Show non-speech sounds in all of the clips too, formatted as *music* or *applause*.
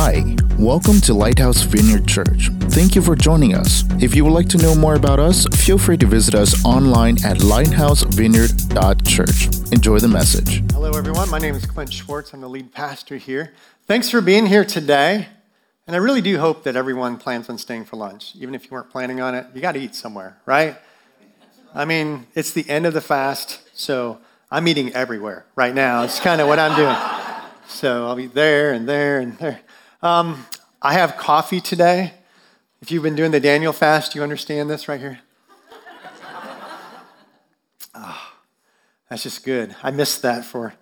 Hi, welcome to Lighthouse Vineyard Church. Thank you for joining us. If you would like to know more about us, feel free to visit us online at lighthousevineyard.church. Enjoy the message. Hello, everyone. My name is Clint Schwartz. I'm the lead pastor here. Thanks for being here today. And I really do hope that everyone plans on staying for lunch. Even if you weren't planning on it, you got to eat somewhere, right? I mean, it's the end of the fast, so I'm eating everywhere right now. It's kind of what I'm doing. So I'll be there and there and there. Um, I have coffee today. If you've been doing the Daniel fast, you understand this right here? Oh, that's just good. I missed that for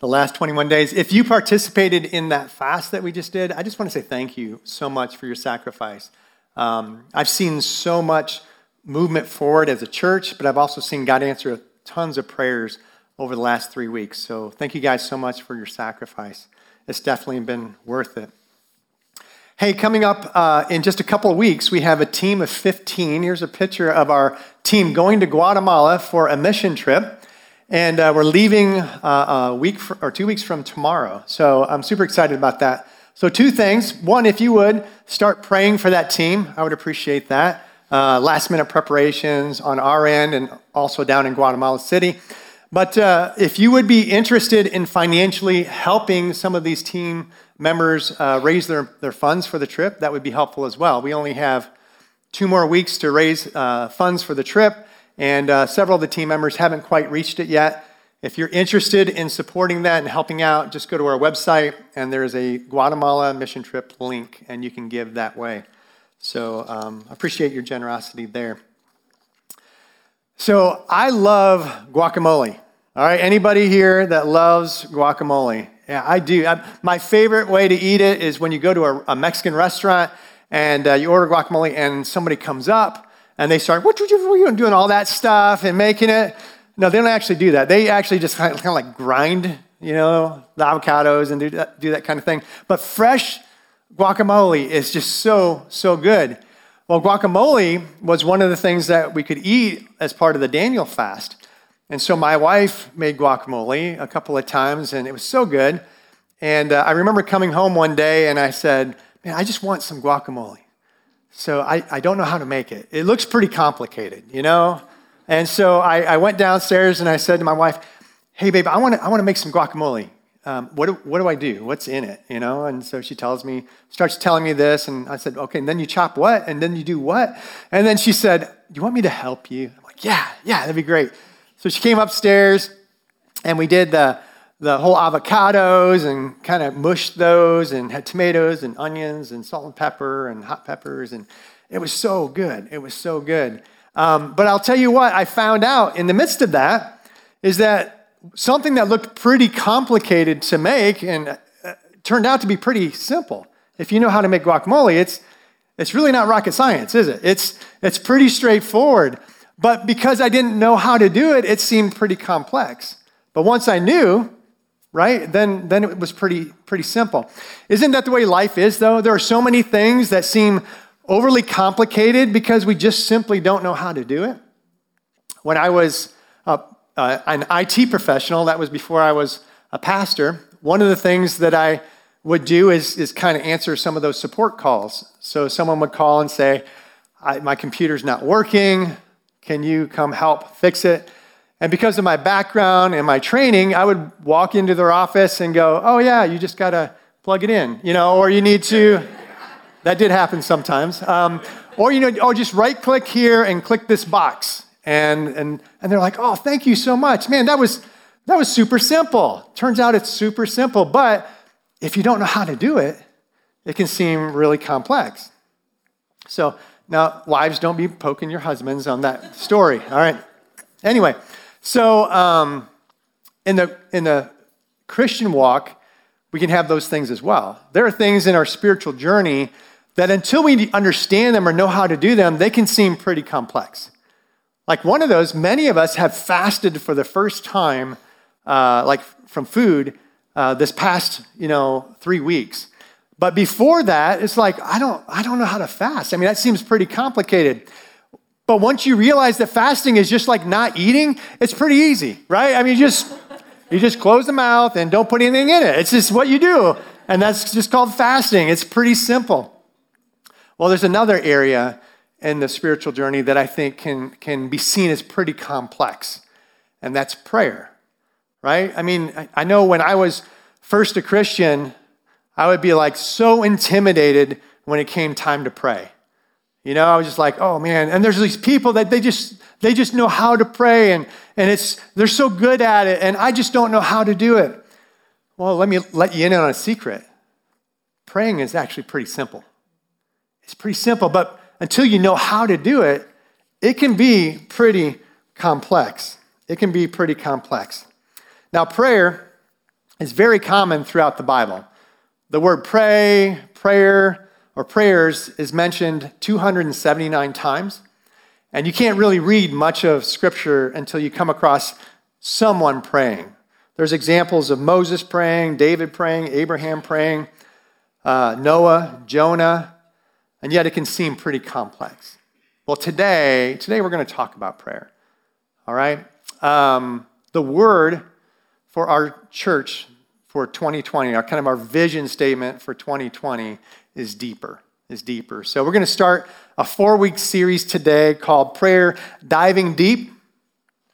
the last 21 days. If you participated in that fast that we just did, I just want to say thank you so much for your sacrifice. Um, I've seen so much movement forward as a church, but I've also seen God answer tons of prayers over the last three weeks. So thank you guys so much for your sacrifice. It's definitely been worth it. Hey, coming up uh, in just a couple of weeks, we have a team of 15. Here's a picture of our team going to Guatemala for a mission trip. And uh, we're leaving uh, a week for, or two weeks from tomorrow. So I'm super excited about that. So, two things. One, if you would start praying for that team, I would appreciate that. Uh, last minute preparations on our end and also down in Guatemala City. But uh, if you would be interested in financially helping some of these team members uh, raise their, their funds for the trip, that would be helpful as well. We only have two more weeks to raise uh, funds for the trip, and uh, several of the team members haven't quite reached it yet. If you're interested in supporting that and helping out, just go to our website, and there's a Guatemala mission trip link, and you can give that way. So um, appreciate your generosity there. So I love guacamole. All right, anybody here that loves guacamole? Yeah, I do. I, my favorite way to eat it is when you go to a, a Mexican restaurant and uh, you order guacamole and somebody comes up and they start, what, are you doing all that stuff and making it? No, they don't actually do that. They actually just kind of, kind of like grind, you know, the avocados and do that, do that kind of thing. But fresh guacamole is just so, so good. Well, guacamole was one of the things that we could eat as part of the Daniel fast. And so my wife made guacamole a couple of times, and it was so good. And uh, I remember coming home one day and I said, Man, I just want some guacamole. So I, I don't know how to make it. It looks pretty complicated, you know? And so I, I went downstairs and I said to my wife, Hey, babe, I want to I wanna make some guacamole. Um, what, do, what do I do? What's in it? You know? And so she tells me, starts telling me this, and I said, okay, and then you chop what? And then you do what? And then she said, you want me to help you? I'm like, yeah, yeah, that'd be great. So she came upstairs and we did the, the whole avocados and kind of mushed those and had tomatoes and onions and salt and pepper and hot peppers. And it was so good. It was so good. Um, but I'll tell you what, I found out in the midst of that is that something that looked pretty complicated to make and uh, turned out to be pretty simple. If you know how to make guacamole, it's, it's really not rocket science, is it? It's, it's pretty straightforward. But because I didn't know how to do it, it seemed pretty complex. But once I knew, right, then, then it was pretty, pretty simple. Isn't that the way life is, though? There are so many things that seem overly complicated because we just simply don't know how to do it. When I was uh, an IT professional, that was before I was a pastor, one of the things that I would do is, is kind of answer some of those support calls. So someone would call and say, My computer's not working. Can you come help fix it? And because of my background and my training, I would walk into their office and go, Oh, yeah, you just got to plug it in, you know, or you need to. *laughs* that did happen sometimes. Um, or, you know, oh, just right click here and click this box. And, and, and they're like, Oh, thank you so much. Man, that was, that was super simple. Turns out it's super simple, but if you don't know how to do it, it can seem really complex. So, now, wives, don't be poking your husbands on that story, all right? Anyway, so um, in, the, in the Christian walk, we can have those things as well. There are things in our spiritual journey that until we understand them or know how to do them, they can seem pretty complex. Like one of those, many of us have fasted for the first time, uh, like from food, uh, this past, you know, three weeks. But before that, it's like, I don't, I don't know how to fast. I mean, that seems pretty complicated. But once you realize that fasting is just like not eating, it's pretty easy, right? I mean, you just you just close the mouth and don't put anything in it. It's just what you do. and that's just called fasting. It's pretty simple. Well, there's another area in the spiritual journey that I think can, can be seen as pretty complex, and that's prayer, right? I mean, I know when I was first a Christian, I would be like so intimidated when it came time to pray. You know, I was just like, oh man. And there's these people that they just they just know how to pray and, and it's they're so good at it, and I just don't know how to do it. Well, let me let you in on a secret. Praying is actually pretty simple. It's pretty simple, but until you know how to do it, it can be pretty complex. It can be pretty complex. Now, prayer is very common throughout the Bible. The word pray, prayer, or prayers is mentioned 279 times. And you can't really read much of Scripture until you come across someone praying. There's examples of Moses praying, David praying, Abraham praying, uh, Noah, Jonah, and yet it can seem pretty complex. Well, today, today we're going to talk about prayer. All right? Um, the word for our church for 2020, our kind of our vision statement for 2020 is deeper, is deeper. So we're going to start a four week series today called Prayer Diving Deep.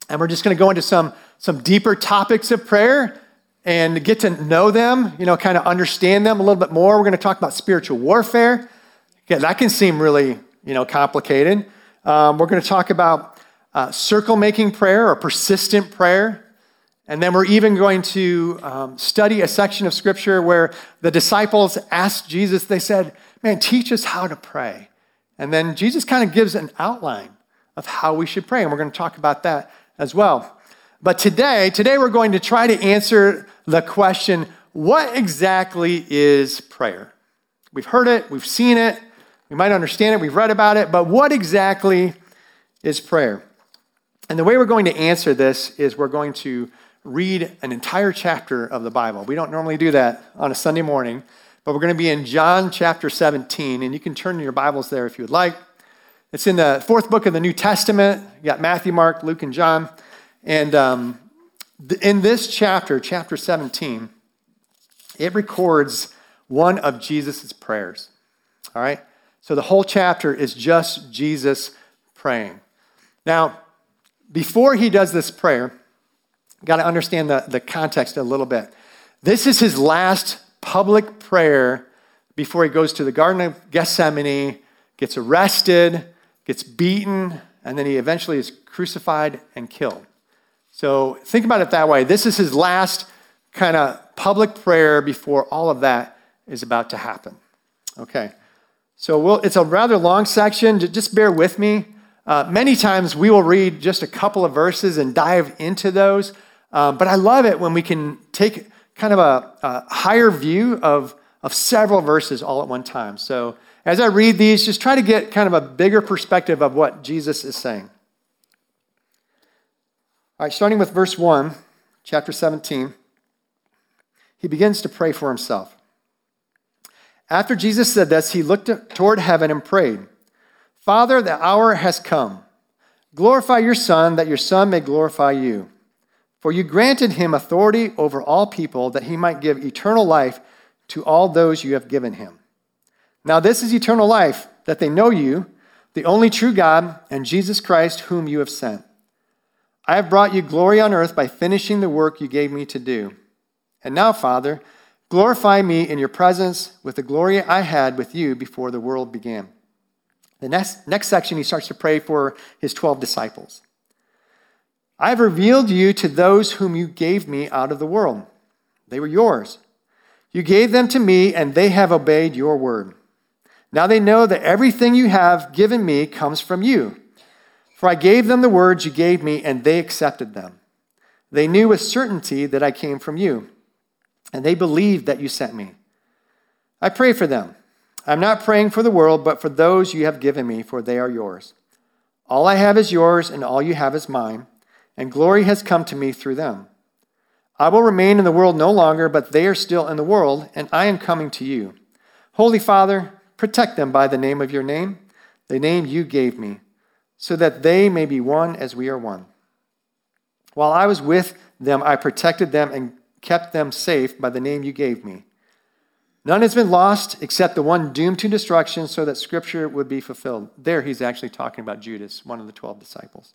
And we're just going to go into some, some deeper topics of prayer and get to know them, you know, kind of understand them a little bit more. We're going to talk about spiritual warfare. Yeah, that can seem really, you know, complicated. Um, we're going to talk about uh, circle making prayer or persistent prayer. And then we're even going to um, study a section of scripture where the disciples asked Jesus, they said, Man, teach us how to pray. And then Jesus kind of gives an outline of how we should pray. And we're going to talk about that as well. But today, today we're going to try to answer the question what exactly is prayer? We've heard it, we've seen it, we might understand it, we've read about it, but what exactly is prayer? And the way we're going to answer this is we're going to read an entire chapter of the Bible. We don't normally do that on a Sunday morning, but we're going to be in John chapter 17, and you can turn your Bibles there if you would like. It's in the fourth book of the New Testament. You got Matthew, Mark, Luke, and John. And um, in this chapter, chapter 17, it records one of Jesus' prayers. All right? So the whole chapter is just Jesus praying. Now, before he does this prayer, got to understand the, the context a little bit. This is his last public prayer before he goes to the Garden of Gethsemane, gets arrested, gets beaten, and then he eventually is crucified and killed. So think about it that way. This is his last kind of public prayer before all of that is about to happen. Okay. So we'll, it's a rather long section. Just bear with me. Uh, many times we will read just a couple of verses and dive into those. Um, but I love it when we can take kind of a, a higher view of, of several verses all at one time. So as I read these, just try to get kind of a bigger perspective of what Jesus is saying. All right, starting with verse 1, chapter 17, he begins to pray for himself. After Jesus said this, he looked toward heaven and prayed, Father, the hour has come. Glorify your Son, that your Son may glorify you. For you granted him authority over all people that he might give eternal life to all those you have given him. Now, this is eternal life, that they know you, the only true God, and Jesus Christ, whom you have sent. I have brought you glory on earth by finishing the work you gave me to do. And now, Father, glorify me in your presence with the glory I had with you before the world began. The next, next section, he starts to pray for his 12 disciples. I have revealed you to those whom you gave me out of the world. They were yours. You gave them to me, and they have obeyed your word. Now they know that everything you have given me comes from you. For I gave them the words you gave me, and they accepted them. They knew with certainty that I came from you, and they believed that you sent me. I pray for them. I'm not praying for the world, but for those you have given me, for they are yours. All I have is yours, and all you have is mine and glory has come to me through them. I will remain in the world no longer, but they are still in the world, and I am coming to you. Holy Father, protect them by the name of your name, the name you gave me, so that they may be one as we are one. While I was with them, I protected them and kept them safe by the name you gave me. None has been lost except the one doomed to destruction so that scripture would be fulfilled. There he's actually talking about Judas, one of the 12 disciples.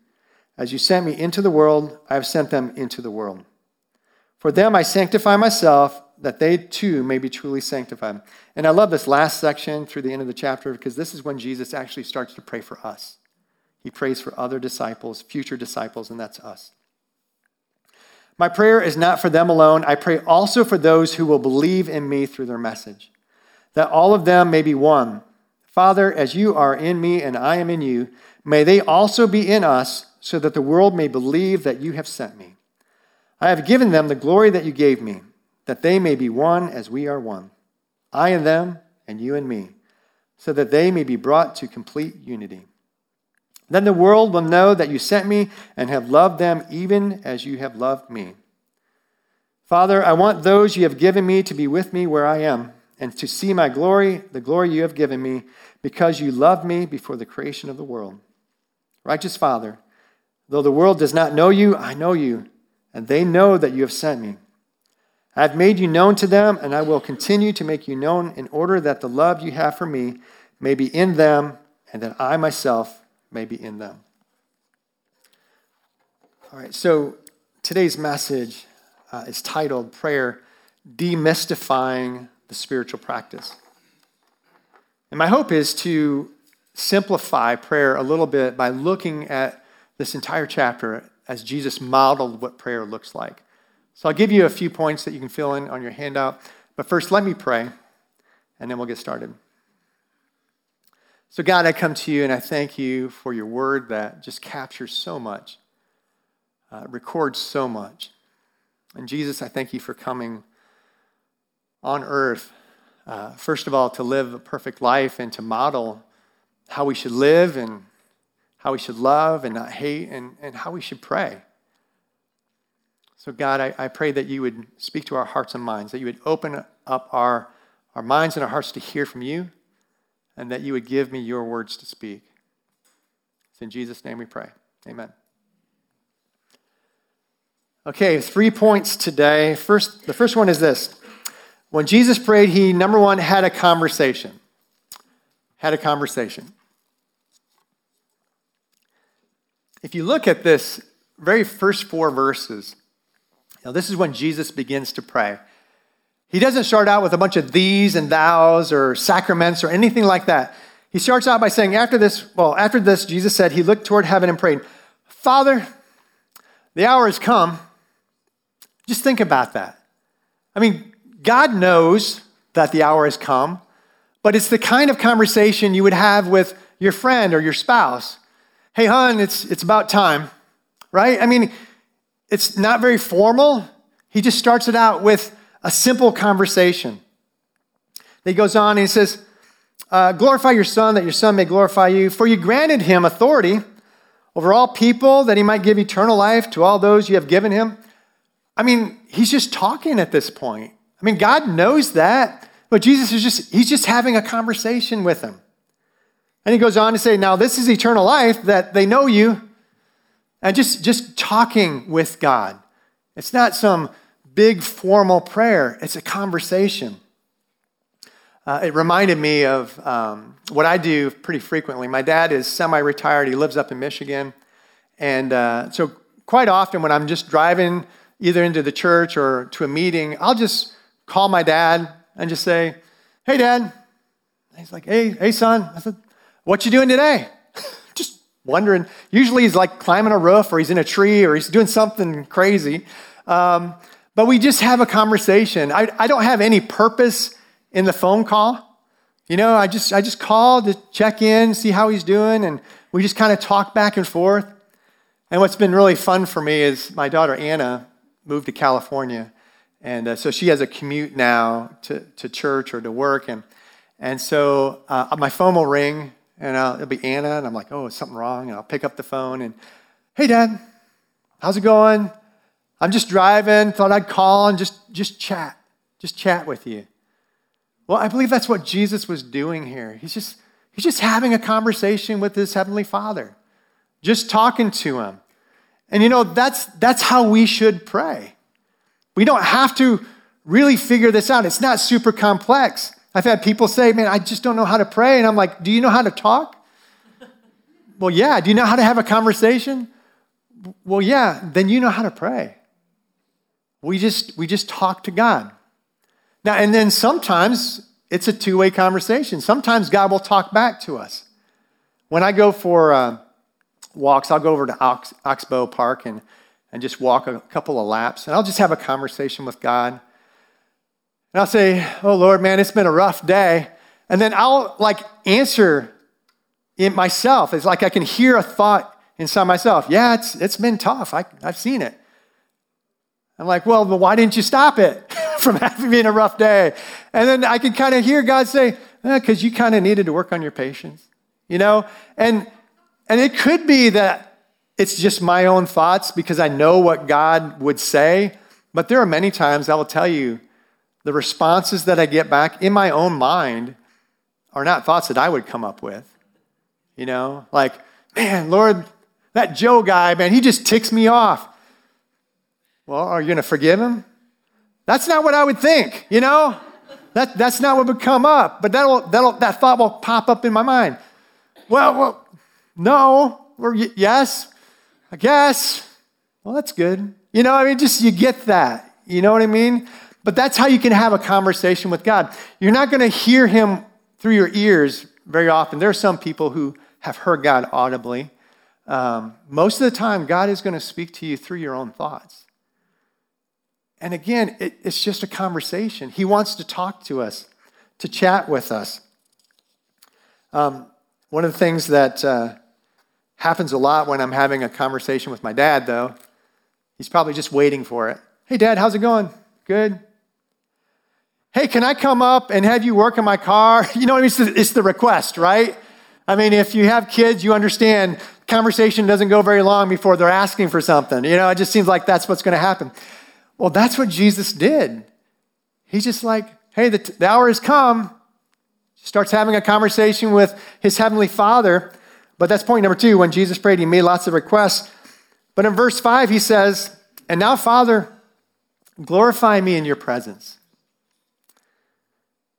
As you sent me into the world, I have sent them into the world. For them I sanctify myself, that they too may be truly sanctified. And I love this last section through the end of the chapter because this is when Jesus actually starts to pray for us. He prays for other disciples, future disciples, and that's us. My prayer is not for them alone. I pray also for those who will believe in me through their message, that all of them may be one. Father, as you are in me and I am in you, may they also be in us, so that the world may believe that you have sent me. I have given them the glory that you gave me, that they may be one as we are one. I and them, and you and me, so that they may be brought to complete unity. Then the world will know that you sent me and have loved them even as you have loved me. Father, I want those you have given me to be with me where I am and to see my glory, the glory you have given me, because you loved me before the creation of the world. Righteous Father, though the world does not know you, I know you, and they know that you have sent me. I have made you known to them, and I will continue to make you known in order that the love you have for me may be in them and that I myself may be in them. All right, so today's message uh, is titled Prayer Demystifying the Spiritual Practice. And my hope is to simplify prayer a little bit by looking at this entire chapter as Jesus modeled what prayer looks like. So I'll give you a few points that you can fill in on your handout. But first, let me pray, and then we'll get started. So, God, I come to you and I thank you for your word that just captures so much, uh, records so much. And Jesus, I thank you for coming on earth, uh, first of all, to live a perfect life and to model how we should live and how we should love and not hate and, and how we should pray. So, God, I, I pray that you would speak to our hearts and minds, that you would open up our, our minds and our hearts to hear from you and that you would give me your words to speak. It's in Jesus' name we pray. Amen. Okay, three points today. First, the first one is this. When Jesus prayed, he, number one, had a conversation. Had a conversation. If you look at this very first four verses, now this is when Jesus begins to pray. He doesn't start out with a bunch of these and thous or sacraments or anything like that. He starts out by saying, after this, well, after this, Jesus said, he looked toward heaven and prayed, Father, the hour has come. Just think about that. I mean, God knows that the hour has come, but it's the kind of conversation you would have with your friend or your spouse. Hey, hon, it's, it's about time, right? I mean, it's not very formal. He just starts it out with, a simple conversation. He goes on and he says, uh, Glorify your Son, that your Son may glorify you, for you granted him authority over all people, that he might give eternal life to all those you have given him. I mean, he's just talking at this point. I mean, God knows that, but Jesus is just, he's just having a conversation with him. And he goes on to say, Now, this is eternal life, that they know you, and just, just talking with God. It's not some big formal prayer, it's a conversation. Uh, it reminded me of um, what I do pretty frequently. My dad is semi retired, he lives up in Michigan. And uh, so, quite often, when I'm just driving either into the church or to a meeting, I'll just call my dad and just say, Hey, dad. And he's like, Hey, hey, son. I said, What you doing today? *sighs* just wondering. Usually, he's like climbing a roof or he's in a tree or he's doing something crazy. Um, but we just have a conversation. I, I don't have any purpose in the phone call. You know, I just, I just call to check in, see how he's doing, and we just kind of talk back and forth. And what's been really fun for me is my daughter Anna moved to California, And uh, so she has a commute now to, to church or to work. And, and so uh, my phone will ring, and I'll, it'll be Anna, and I'm like, oh, something wrong? And I'll pick up the phone, and hey, Dad, how's it going? I'm just driving, thought I'd call and just, just chat, just chat with you. Well, I believe that's what Jesus was doing here. He's just, he's just having a conversation with his heavenly Father, just talking to him. And you know, that's, that's how we should pray. We don't have to really figure this out. It's not super complex. I've had people say, man, I just don't know how to pray. And I'm like, do you know how to talk? well, yeah. Do you know how to have a conversation? Well, yeah. Then you know how to pray. We just, we just talk to God. Now, and then sometimes it's a two way conversation. Sometimes God will talk back to us. When I go for uh, walks, I'll go over to Ox, Oxbow Park and and just walk a couple of laps. And I'll just have a conversation with God. And I'll say, Oh Lord, man, it's been a rough day. And then I'll like answer it myself. It's like I can hear a thought inside myself. Yeah, it's, it's been tough. I, I've seen it. I'm like, well, why didn't you stop it *laughs* from having been a rough day? And then I can kind of hear God say, because eh, you kind of needed to work on your patience, you know? And and it could be that it's just my own thoughts because I know what God would say. But there are many times I will tell you the responses that I get back in my own mind are not thoughts that I would come up with. You know, like, man, Lord, that Joe guy, man, he just ticks me off. Well, are you going to forgive him? That's not what I would think, you know? That, that's not what would come up, but that'll, that'll, that thought will pop up in my mind. Well, well no, or yes, I guess. Well, that's good. You know, I mean, just you get that. You know what I mean? But that's how you can have a conversation with God. You're not going to hear Him through your ears very often. There are some people who have heard God audibly. Um, most of the time, God is going to speak to you through your own thoughts. And again, it, it's just a conversation. He wants to talk to us, to chat with us. Um, one of the things that uh, Happens a lot when I'm having a conversation with my dad, though. He's probably just waiting for it. Hey, Dad, how's it going? Good. Hey, can I come up and have you work on my car? *laughs* You know, it's the, it's the request, right? I mean, if you have kids, you understand conversation doesn't go very long before they're asking for something. You know, it just seems like that's what's going to happen. Well, that's what Jesus did. He's just like, hey, the, the hour has come. Starts having a conversation with his heavenly father. But that's point number two. When Jesus prayed, he made lots of requests. But in verse five, he says, And now, Father, glorify me in your presence.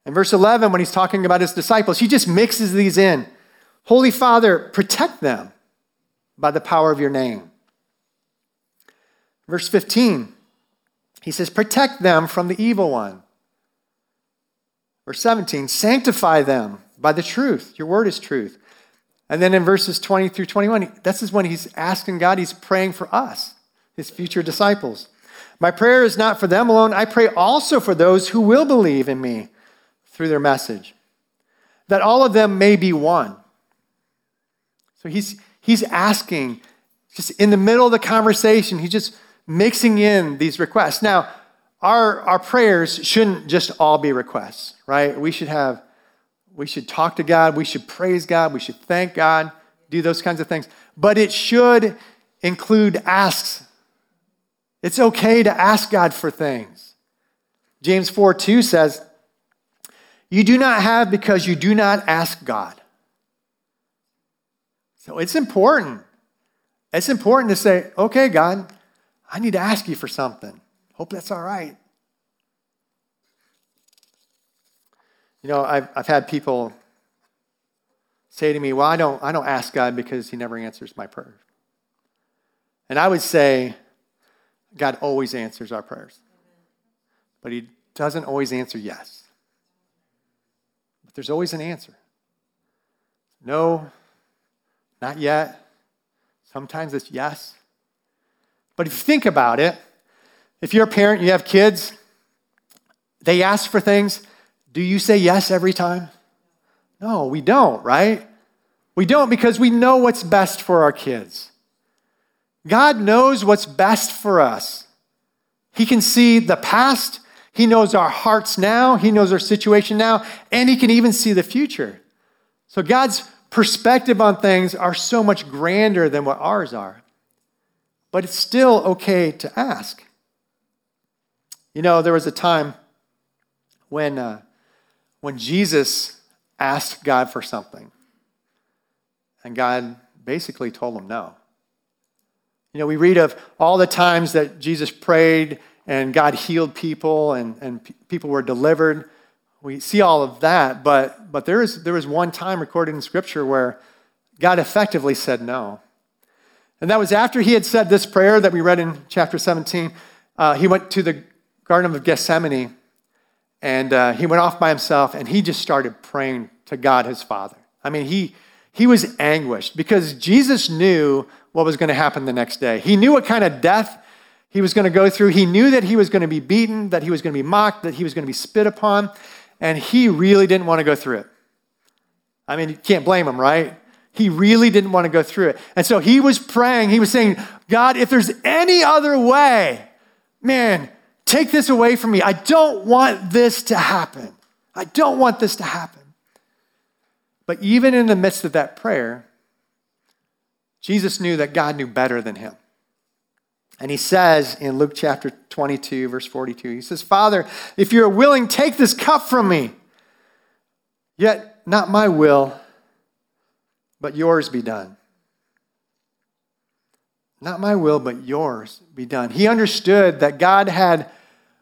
In verse 11, when he's talking about his disciples, he just mixes these in. Holy Father, protect them by the power of your name. Verse 15, he says, Protect them from the evil one. Verse 17, sanctify them by the truth. Your word is truth. And then in verses 20 through 21, this is when he's asking God, he's praying for us, his future disciples. My prayer is not for them alone. I pray also for those who will believe in me through their message, that all of them may be one. So he's, he's asking, just in the middle of the conversation, he's just mixing in these requests. Now, our, our prayers shouldn't just all be requests, right? We should have we should talk to God. We should praise God. We should thank God, do those kinds of things. But it should include asks. It's okay to ask God for things. James 4 2 says, You do not have because you do not ask God. So it's important. It's important to say, Okay, God, I need to ask you for something. Hope that's all right. You know, I've, I've had people say to me, Well, I don't, I don't ask God because He never answers my prayers. And I would say, God always answers our prayers, but He doesn't always answer yes. But there's always an answer. No, not yet. Sometimes it's yes. But if you think about it, if you're a parent, you have kids, they ask for things, do you say yes every time? No, we don't, right? We don't because we know what's best for our kids. God knows what's best for us. He can see the past. He knows our hearts now. He knows our situation now. And He can even see the future. So God's perspective on things are so much grander than what ours are. But it's still okay to ask. You know, there was a time when, uh, when Jesus asked God for something, and God basically told him no. You know, we read of all the times that Jesus prayed and God healed people and, and people were delivered. We see all of that, but, but there, is, there was one time recorded in Scripture where God effectively said no. And that was after he had said this prayer that we read in chapter 17. Uh, he went to the Garden of Gethsemane and uh, he went off by himself and he just started praying to God his Father. I mean, he, he was anguished because Jesus knew what was going to happen the next day. He knew what kind of death he was going to go through. He knew that he was going to be beaten, that he was going to be mocked, that he was going to be spit upon, and he really didn't want to go through it. I mean, you can't blame him, right? He really didn't want to go through it. And so he was praying. He was saying, God, if there's any other way, man, take this away from me. I don't want this to happen. I don't want this to happen. But even in the midst of that prayer, Jesus knew that God knew better than him. And he says in Luke chapter 22, verse 42, he says, Father, if you're willing, take this cup from me. Yet not my will, but yours be done. Not my will, but yours be done. He understood that God had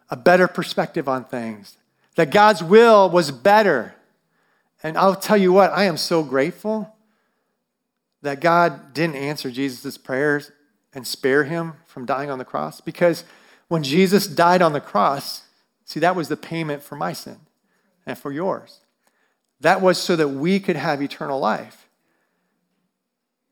a better perspective on things, that God's will was better. And I'll tell you what, I am so grateful that God didn't answer Jesus' prayers and spare him from dying on the cross. Because when Jesus died on the cross, see, that was the payment for my sin and for yours. That was so that we could have eternal life.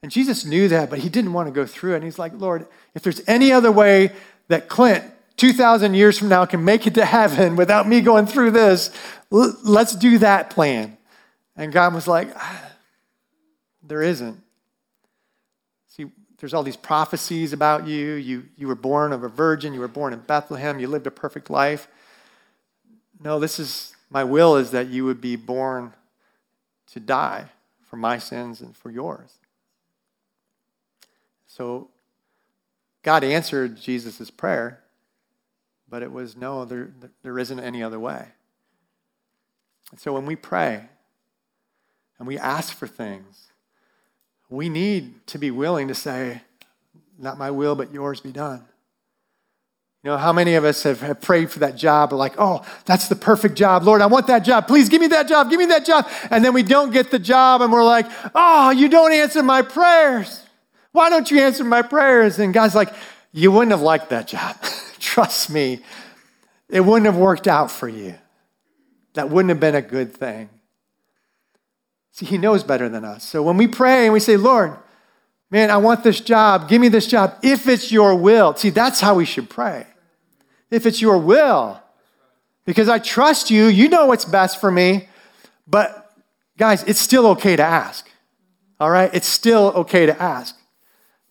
And Jesus knew that, but he didn't want to go through it. And he's like, Lord, if there's any other way that Clint, 2,000 years from now, can make it to heaven without me going through this, let's do that plan. And God was like, ah, there isn't there's all these prophecies about you. You, you were born of a virgin. You were born in Bethlehem. You lived a perfect life. No, this is my will is that you would be born to die for my sins and for yours. So God answered Jesus' prayer, but it was no, there, there isn't any other way. And so when we pray and we ask for things, we need to be willing to say, Not my will, but yours be done. You know, how many of us have, have prayed for that job, like, oh, that's the perfect job. Lord, I want that job. Please give me that job. Give me that job. And then we don't get the job and we're like, oh, you don't answer my prayers. Why don't you answer my prayers? And God's like, you wouldn't have liked that job. *laughs* Trust me, it wouldn't have worked out for you. That wouldn't have been a good thing. See, He knows better than us. So when we pray and we say, Lord, man, I want this job, give me this job, if it's your will. See, that's how we should pray. If it's your will. Because I trust you, you know what's best for me. But guys, it's still okay to ask. All right? It's still okay to ask.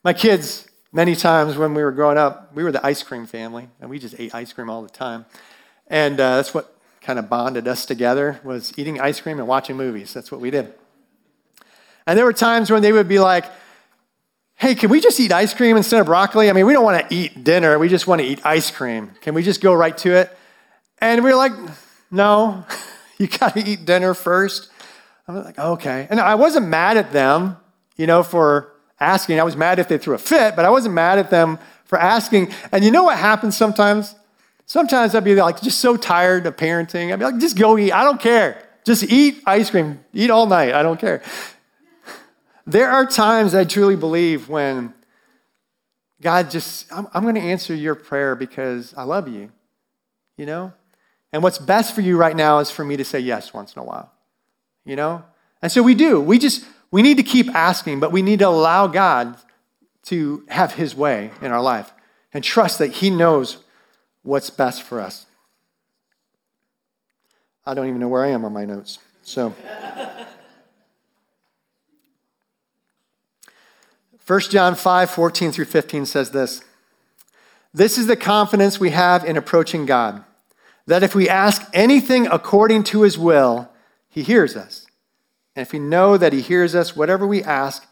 My kids, many times when we were growing up, we were the ice cream family, and we just ate ice cream all the time. And uh, that's what kind of bonded us together was eating ice cream and watching movies. That's what we did. And there were times when they would be like, hey, can we just eat ice cream instead of broccoli? I mean, we don't want to eat dinner. We just want to eat ice cream. Can we just go right to it? And we were like, no, *laughs* you got to eat dinner first. I was like, okay. And I wasn't mad at them, you know, for asking. I was mad if they threw a fit, but I wasn't mad at them for asking. And you know what happens sometimes? Sometimes I'd be like just so tired of parenting. I'd be like, just go eat. I don't care. Just eat ice cream. Eat all night. I don't care. There are times I truly believe when God just, I'm, I'm going to answer your prayer because I love you, you know? And what's best for you right now is for me to say yes once in a while, you know? And so we do. We just, we need to keep asking, but we need to allow God to have his way in our life and trust that he knows what's best for us. I don't even know where I am on my notes. So, 1 John 5 14 through 15 says this This is the confidence we have in approaching God that if we ask anything according to his will, he hears us. And if we know that he hears us, whatever we ask,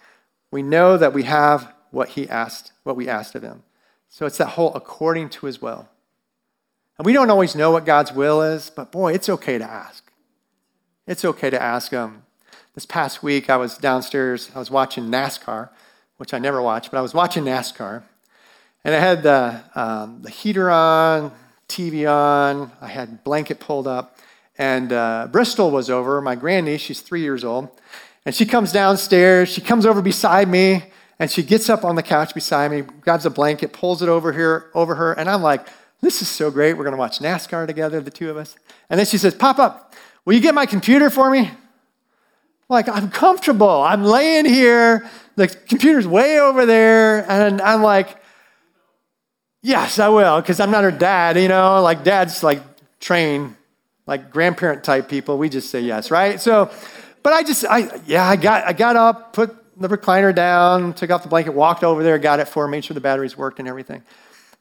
we know that we have what he asked, what we asked of him. So it's that whole according to his will. And we don't always know what God's will is, but boy, it's okay to ask. It's okay to ask him. This past week, I was downstairs, I was watching NASCAR, which I never watch, but I was watching NASCAR. And I had the, um, the heater on, TV on, I had blanket pulled up, and uh, Bristol was over, my grandniece, she's three years old, and she comes downstairs, she comes over beside me, and she gets up on the couch beside me, grabs a blanket, pulls it over here, over her, and I'm like, this is so great. We're going to watch NASCAR together, the two of us. And then she says, Pop up, will you get my computer for me? Like, I'm comfortable. I'm laying here. The computer's way over there. And I'm like, Yes, I will, because I'm not her dad, you know, like dads like train, like grandparent type people. We just say yes, right? So, but I just, I, yeah, I got, I got up, put the recliner down, took off the blanket, walked over there, got it for her, made sure the batteries worked and everything.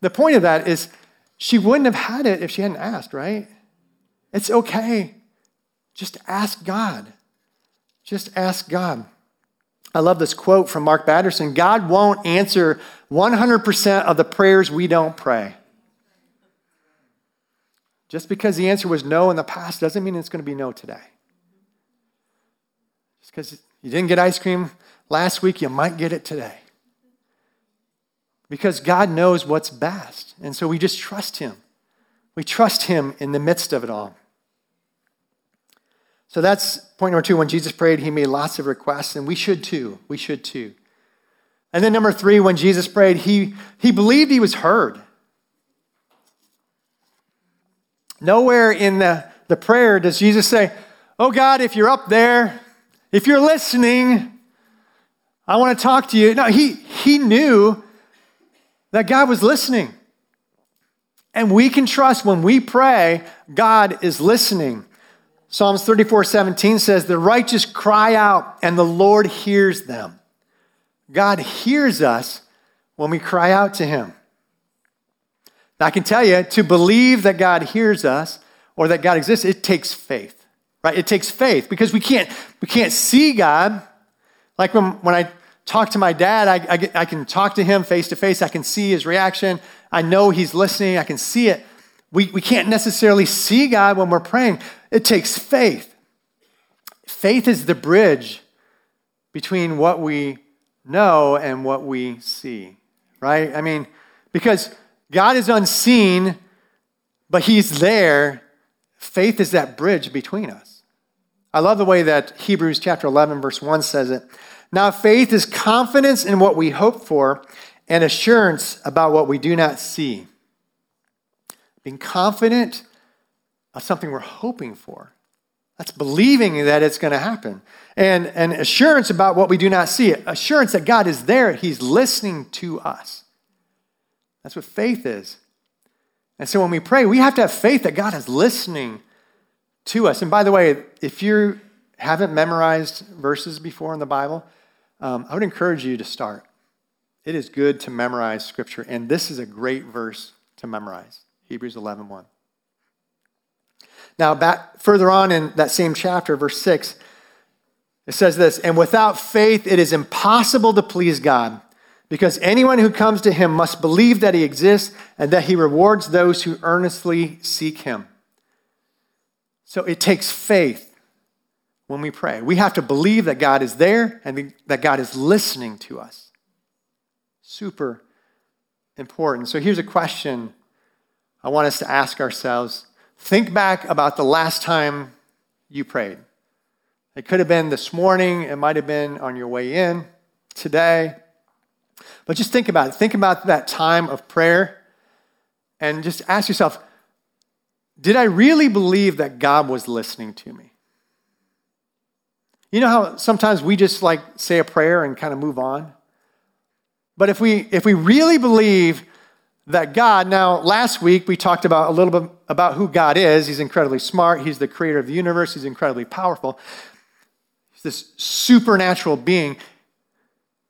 The point of that is she wouldn't have had it if she hadn't asked, right? It's okay. Just ask God. Just ask God. I love this quote from Mark Batterson God won't answer 100% of the prayers we don't pray. Just because the answer was no in the past doesn't mean it's going to be no today. Just because you didn't get ice cream last week, you might get it today. Because God knows what's best. And so we just trust Him. We trust Him in the midst of it all. So that's point number two. When Jesus prayed, he made lots of requests, and we should too. We should too. And then number three, when Jesus prayed, he, he believed he was heard. Nowhere in the, the prayer does Jesus say, Oh God, if you're up there, if you're listening, I want to talk to you. No, he, he knew that God was listening. And we can trust when we pray, God is listening. Psalms 34 17 says, The righteous cry out, and the Lord hears them. God hears us when we cry out to Him. Now, I can tell you, to believe that God hears us or that God exists, it takes faith, right? It takes faith because we can't, we can't see God. Like when, when I talk to my dad, I, I, I can talk to him face to face. I can see his reaction. I know he's listening. I can see it. We, we can't necessarily see God when we're praying. It takes faith. Faith is the bridge between what we know and what we see, right? I mean, because God is unseen, but He's there. Faith is that bridge between us. I love the way that Hebrews chapter 11, verse 1 says it. Now, faith is confidence in what we hope for and assurance about what we do not see being confident of something we're hoping for. That's believing that it's going to happen. And, and assurance about what we do not see. Assurance that God is there. He's listening to us. That's what faith is. And so when we pray, we have to have faith that God is listening to us. And by the way, if you haven't memorized verses before in the Bible, um, I would encourage you to start. It is good to memorize Scripture, and this is a great verse to memorize. Hebrews 11 1. Now, back further on in that same chapter, verse 6, it says this And without faith, it is impossible to please God, because anyone who comes to him must believe that he exists and that he rewards those who earnestly seek him. So it takes faith when we pray. We have to believe that God is there and that God is listening to us. Super important. So here's a question I want us to ask ourselves think back about the last time you prayed. It could have been this morning, it might have been on your way in today. But just think about it. Think about that time of prayer and just ask yourself did I really believe that God was listening to me? You know how sometimes we just like say a prayer and kind of move on? But if we if we really believe that God, now last week we talked about a little bit about who God is. He's incredibly smart, He's the creator of the universe, He's incredibly powerful. He's this supernatural being.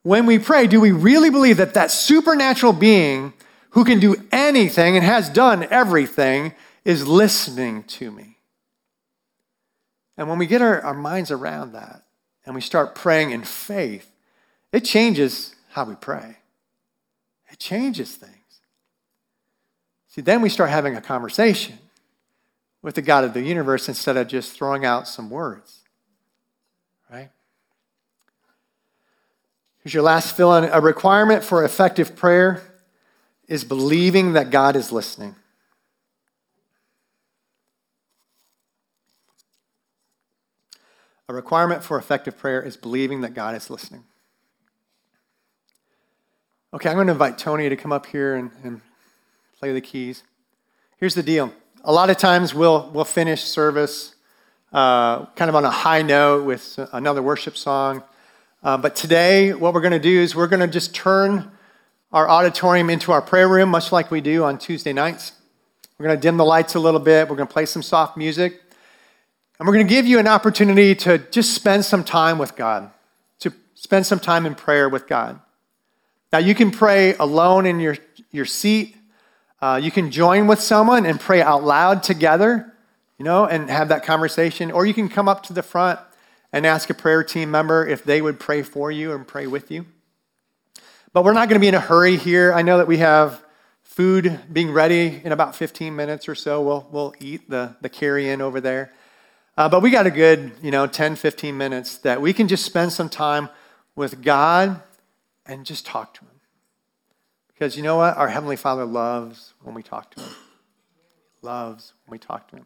When we pray, do we really believe that that supernatural being who can do anything and has done everything, is listening to me. And when we get our, our minds around that and we start praying in faith, it changes how we pray. It changes things. See, then we start having a conversation with the God of the universe instead of just throwing out some words. Right? Here's your last fill in. A requirement for effective prayer is believing that God is listening. A requirement for effective prayer is believing that God is listening. Okay, I'm going to invite Tony to come up here and, and play the keys. Here's the deal. A lot of times we'll, we'll finish service uh, kind of on a high note with another worship song. Uh, but today, what we're going to do is we're going to just turn our auditorium into our prayer room, much like we do on Tuesday nights. We're going to dim the lights a little bit. We're going to play some soft music. And we're going to give you an opportunity to just spend some time with God, to spend some time in prayer with God. Now, you can pray alone in your, your seat. Uh, you can join with someone and pray out loud together, you know, and have that conversation. Or you can come up to the front and ask a prayer team member if they would pray for you and pray with you. But we're not going to be in a hurry here. I know that we have food being ready in about 15 minutes or so. We'll, we'll eat the, the carry in over there. Uh, but we got a good, you know, 10, 15 minutes that we can just spend some time with God and just talk to Him. Because you know what? Our Heavenly Father loves when we talk to Him. Loves when we talk to Him.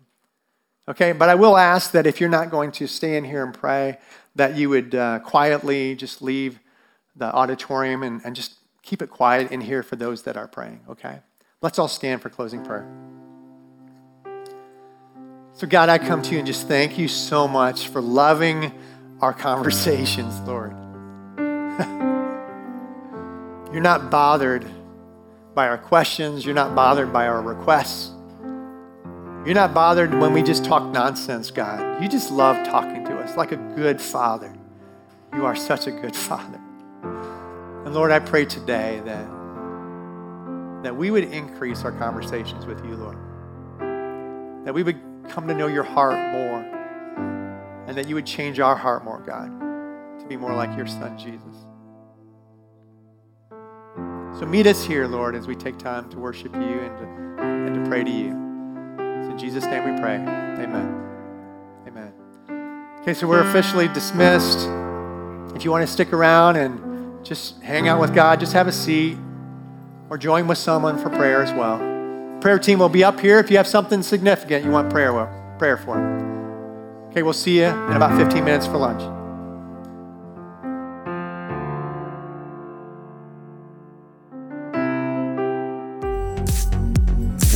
Okay, but I will ask that if you're not going to stay in here and pray, that you would uh, quietly just leave the auditorium and, and just keep it quiet in here for those that are praying, okay? Let's all stand for closing prayer. So, God, I come to you and just thank you so much for loving our conversations, Lord. *laughs* You're not bothered by our questions, you're not bothered by our requests. You're not bothered when we just talk nonsense, God. You just love talking to us like a good father. You are such a good *laughs* father. And Lord, I pray today that, that we would increase our conversations with you, Lord. That we would come to know your heart more. And that you would change our heart more, God, to be more like your son, Jesus. So meet us here, Lord, as we take time to worship you and to, and to pray to you. So in Jesus' name we pray. Amen. Amen. Okay, so we're officially dismissed. If you want to stick around and just hang out with God, just have a seat, or join with someone for prayer as well. Prayer team will be up here if you have something significant you want prayer, prayer for. Okay, we'll see you in about 15 minutes for lunch.